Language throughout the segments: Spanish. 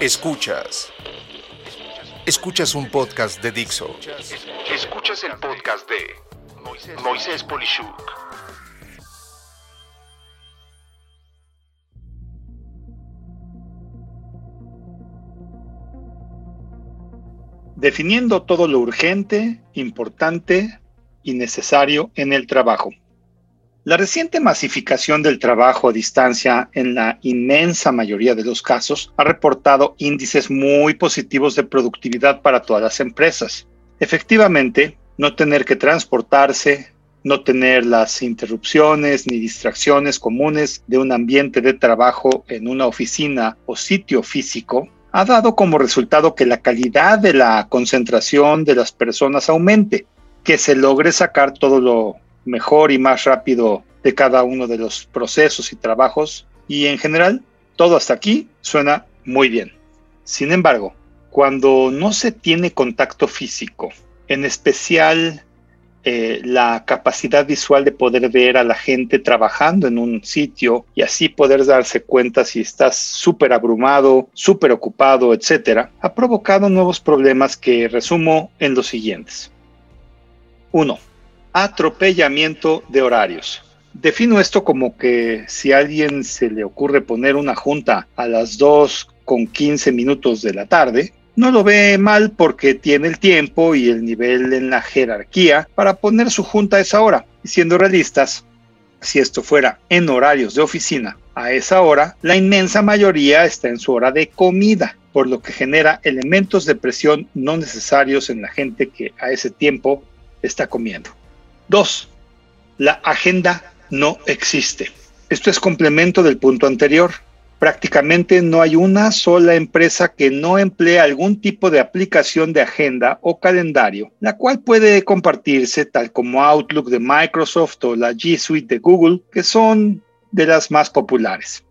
Escuchas. Escuchas un podcast de Dixo. Escuchas el podcast de Moisés Polishuk. Definiendo todo lo urgente, importante y necesario en el trabajo. La reciente masificación del trabajo a distancia en la inmensa mayoría de los casos ha reportado índices muy positivos de productividad para todas las empresas. Efectivamente, no tener que transportarse, no tener las interrupciones ni distracciones comunes de un ambiente de trabajo en una oficina o sitio físico ha dado como resultado que la calidad de la concentración de las personas aumente, que se logre sacar todo lo mejor y más rápido de cada uno de los procesos y trabajos y en general todo hasta aquí suena muy bien. Sin embargo, cuando no se tiene contacto físico, en especial eh, la capacidad visual de poder ver a la gente trabajando en un sitio y así poder darse cuenta si estás súper abrumado, súper ocupado, etcétera, ha provocado nuevos problemas que resumo en los siguientes. 1 atropellamiento de horarios. Defino esto como que si a alguien se le ocurre poner una junta a las 2 con 15 minutos de la tarde, no lo ve mal porque tiene el tiempo y el nivel en la jerarquía para poner su junta a esa hora. Y siendo realistas, si esto fuera en horarios de oficina, a esa hora, la inmensa mayoría está en su hora de comida, por lo que genera elementos de presión no necesarios en la gente que a ese tiempo está comiendo. Dos, la agenda no existe. Esto es complemento del punto anterior. Prácticamente no hay una sola empresa que no emplea algún tipo de aplicación de agenda o calendario, la cual puede compartirse tal como Outlook de Microsoft o la G Suite de Google, que son de las más populares.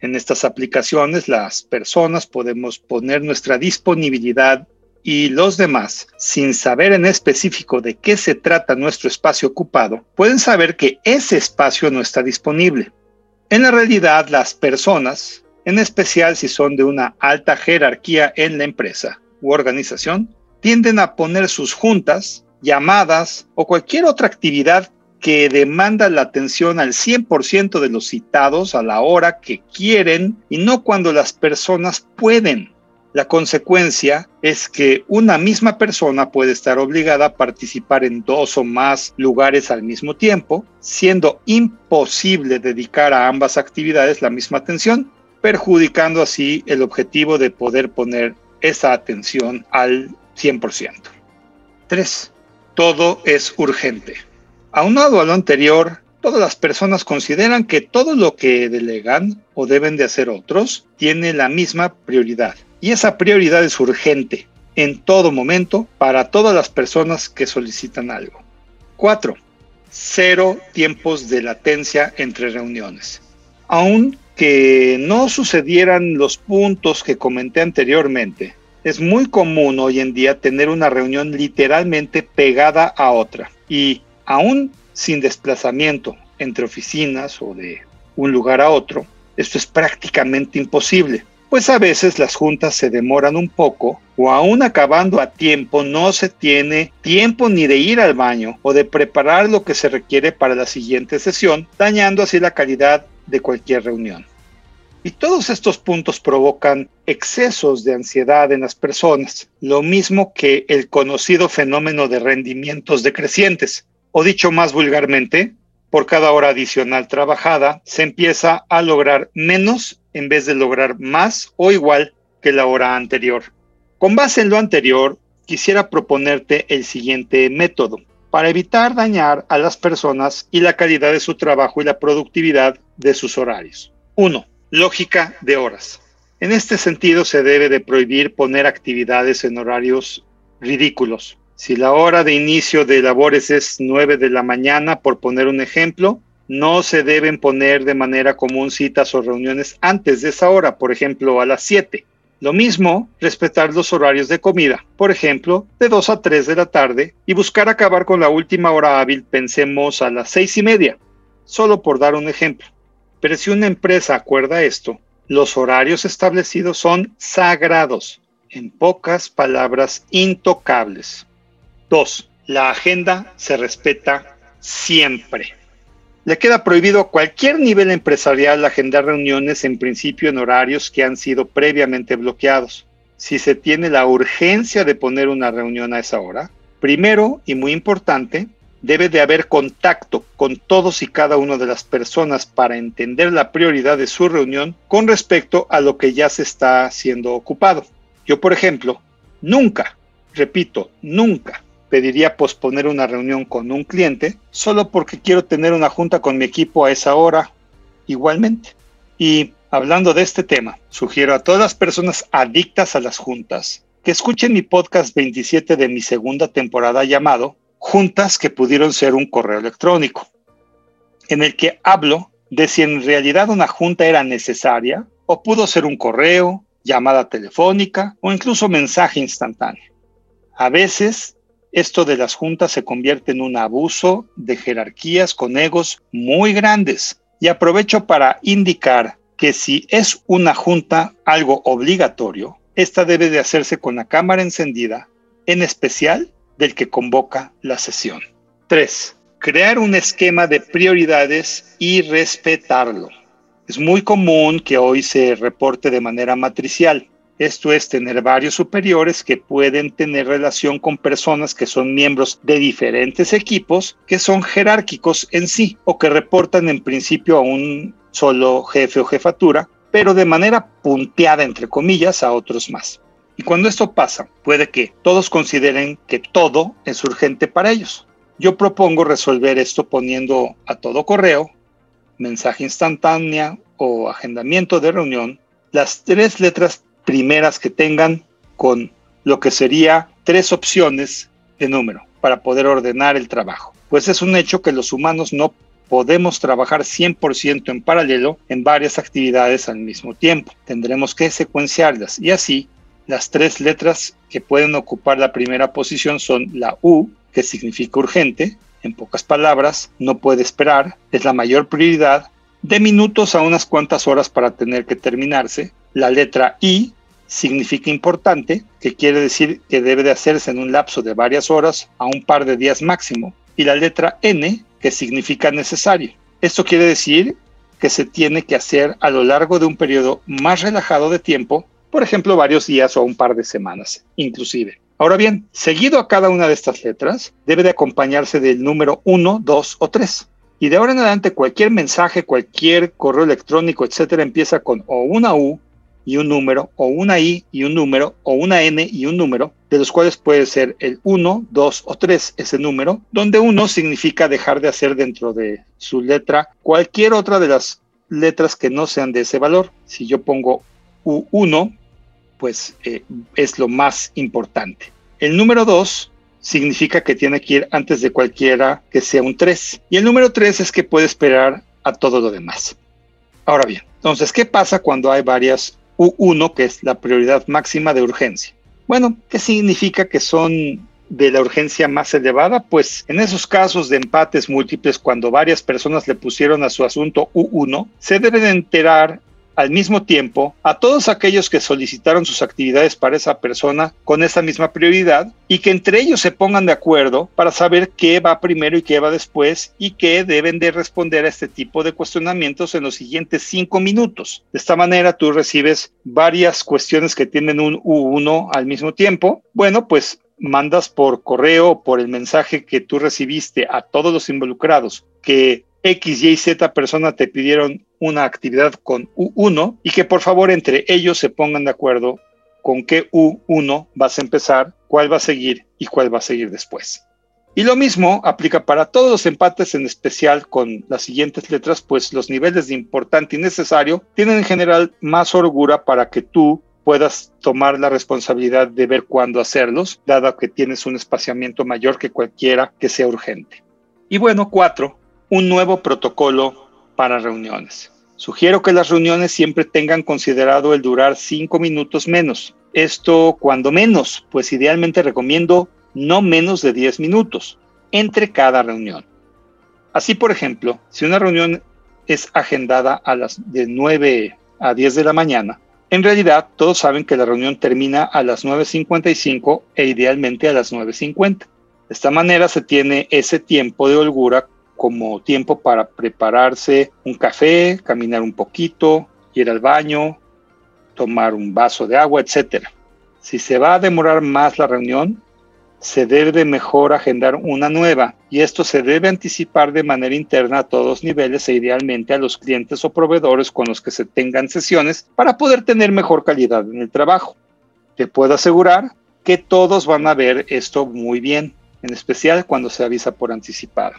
En estas aplicaciones las personas podemos poner nuestra disponibilidad y los demás, sin saber en específico de qué se trata nuestro espacio ocupado, pueden saber que ese espacio no está disponible. En la realidad, las personas, en especial si son de una alta jerarquía en la empresa u organización, tienden a poner sus juntas, llamadas o cualquier otra actividad que demanda la atención al 100% de los citados a la hora que quieren y no cuando las personas pueden. La consecuencia es que una misma persona puede estar obligada a participar en dos o más lugares al mismo tiempo, siendo imposible dedicar a ambas actividades la misma atención, perjudicando así el objetivo de poder poner esa atención al 100%. 3. Todo es urgente. Aunado a lo anterior, todas las personas consideran que todo lo que delegan o deben de hacer otros tiene la misma prioridad y esa prioridad es urgente en todo momento para todas las personas que solicitan algo. 4. Cero tiempos de latencia entre reuniones. Aunque no sucedieran los puntos que comenté anteriormente, es muy común hoy en día tener una reunión literalmente pegada a otra y aún sin desplazamiento entre oficinas o de un lugar a otro, esto es prácticamente imposible pues a veces las juntas se demoran un poco o aún acabando a tiempo no se tiene tiempo ni de ir al baño o de preparar lo que se requiere para la siguiente sesión, dañando así la calidad de cualquier reunión. Y todos estos puntos provocan excesos de ansiedad en las personas, lo mismo que el conocido fenómeno de rendimientos decrecientes, o dicho más vulgarmente, por cada hora adicional trabajada, se empieza a lograr menos en vez de lograr más o igual que la hora anterior. Con base en lo anterior, quisiera proponerte el siguiente método para evitar dañar a las personas y la calidad de su trabajo y la productividad de sus horarios. 1. Lógica de horas. En este sentido se debe de prohibir poner actividades en horarios ridículos. Si la hora de inicio de labores es 9 de la mañana, por poner un ejemplo, no se deben poner de manera común citas o reuniones antes de esa hora, por ejemplo, a las 7. Lo mismo, respetar los horarios de comida, por ejemplo, de 2 a 3 de la tarde, y buscar acabar con la última hora hábil, pensemos a las 6 y media, solo por dar un ejemplo. Pero si una empresa acuerda esto, Los horarios establecidos son sagrados, en pocas palabras, intocables. 2. La agenda se respeta siempre. Le queda prohibido a cualquier nivel empresarial agendar reuniones en principio en horarios que han sido previamente bloqueados. Si se tiene la urgencia de poner una reunión a esa hora, primero y muy importante, debe de haber contacto con todos y cada una de las personas para entender la prioridad de su reunión con respecto a lo que ya se está siendo ocupado. Yo, por ejemplo, nunca, repito, nunca pediría posponer una reunión con un cliente solo porque quiero tener una junta con mi equipo a esa hora igualmente. Y hablando de este tema, sugiero a todas las personas adictas a las juntas que escuchen mi podcast 27 de mi segunda temporada llamado Juntas que pudieron ser un correo electrónico, en el que hablo de si en realidad una junta era necesaria o pudo ser un correo, llamada telefónica o incluso mensaje instantáneo. A veces esto de las juntas se convierte en un abuso de jerarquías con egos muy grandes. Y aprovecho para indicar que si es una junta algo obligatorio, esta debe de hacerse con la cámara encendida, en especial del que convoca la sesión. 3. Crear un esquema de prioridades y respetarlo. Es muy común que hoy se reporte de manera matricial. Esto es tener varios superiores que pueden tener relación con personas que son miembros de diferentes equipos que son jerárquicos en sí o que reportan en principio a un solo jefe o jefatura, pero de manera punteada, entre comillas, a otros más. Y cuando esto pasa, puede que todos consideren que todo es urgente para ellos. Yo propongo resolver esto poniendo a todo correo, mensaje instantánea o agendamiento de reunión las tres letras primeras que tengan con lo que sería tres opciones de número para poder ordenar el trabajo. Pues es un hecho que los humanos no podemos trabajar 100% en paralelo en varias actividades al mismo tiempo. Tendremos que secuenciarlas y así las tres letras que pueden ocupar la primera posición son la U, que significa urgente, en pocas palabras, no puede esperar, es la mayor prioridad, de minutos a unas cuantas horas para tener que terminarse, la letra I significa importante, que quiere decir que debe de hacerse en un lapso de varias horas a un par de días máximo, y la letra N, que significa necesario. Esto quiere decir que se tiene que hacer a lo largo de un periodo más relajado de tiempo, por ejemplo, varios días o un par de semanas, inclusive. Ahora bien, seguido a cada una de estas letras, debe de acompañarse del número 1, 2 o 3. Y de ahora en adelante, cualquier mensaje, cualquier correo electrónico, etcétera, empieza con o una U y un número, o una I y un número, o una N y un número, de los cuales puede ser el 1, 2 o 3 ese número, donde 1 significa dejar de hacer dentro de su letra cualquier otra de las letras que no sean de ese valor. Si yo pongo U1, pues eh, es lo más importante. El número 2 significa que tiene que ir antes de cualquiera que sea un 3. Y el número 3 es que puede esperar a todo lo demás. Ahora bien, entonces, ¿qué pasa cuando hay varias U1, que es la prioridad máxima de urgencia? Bueno, ¿qué significa que son de la urgencia más elevada? Pues en esos casos de empates múltiples, cuando varias personas le pusieron a su asunto U1, se deben enterar al mismo tiempo a todos aquellos que solicitaron sus actividades para esa persona con esa misma prioridad y que entre ellos se pongan de acuerdo para saber qué va primero y qué va después y qué deben de responder a este tipo de cuestionamientos en los siguientes cinco minutos. De esta manera tú recibes varias cuestiones que tienen un U1 al mismo tiempo. Bueno, pues mandas por correo, por el mensaje que tú recibiste a todos los involucrados que X, Y, Z persona te pidieron una actividad con U1 y que por favor entre ellos se pongan de acuerdo con qué U1 vas a empezar, cuál va a seguir y cuál va a seguir después. Y lo mismo aplica para todos los empates, en especial con las siguientes letras, pues los niveles de importante y necesario tienen en general más holgura para que tú puedas tomar la responsabilidad de ver cuándo hacerlos, dado que tienes un espaciamiento mayor que cualquiera que sea urgente. Y bueno, cuatro, un nuevo protocolo para reuniones. Sugiero que las reuniones siempre tengan considerado el durar cinco minutos menos. Esto cuando menos, pues idealmente recomiendo no menos de 10 minutos entre cada reunión. Así, por ejemplo, si una reunión es agendada a las de 9 a 10 de la mañana, en realidad todos saben que la reunión termina a las 9.55 e idealmente a las 9.50. De esta manera se tiene ese tiempo de holgura como tiempo para prepararse un café, caminar un poquito, ir al baño, tomar un vaso de agua, etc. Si se va a demorar más la reunión, se debe mejor agendar una nueva y esto se debe anticipar de manera interna a todos niveles e idealmente a los clientes o proveedores con los que se tengan sesiones para poder tener mejor calidad en el trabajo. Te puedo asegurar que todos van a ver esto muy bien, en especial cuando se avisa por anticipado.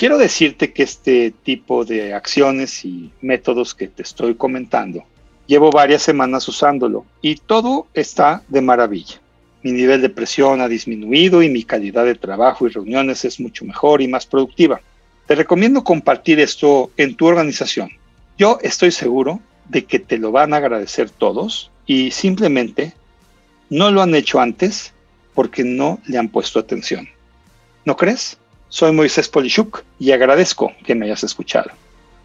Quiero decirte que este tipo de acciones y métodos que te estoy comentando, llevo varias semanas usándolo y todo está de maravilla. Mi nivel de presión ha disminuido y mi calidad de trabajo y reuniones es mucho mejor y más productiva. Te recomiendo compartir esto en tu organización. Yo estoy seguro de que te lo van a agradecer todos y simplemente no lo han hecho antes porque no le han puesto atención. ¿No crees? Soy Moisés Polishuk y agradezco que me hayas escuchado.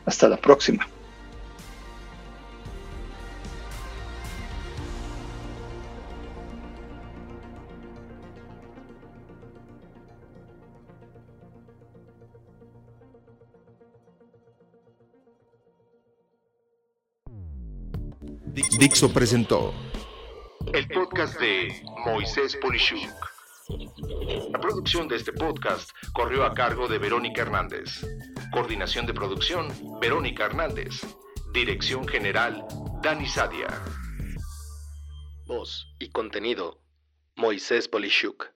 Hasta la próxima. Dixo presentó el podcast de Moisés Polishuk. La producción de este podcast corrió a cargo de Verónica Hernández. Coordinación de producción, Verónica Hernández. Dirección General, Dani Sadia. Voz y contenido, Moisés Polishuk.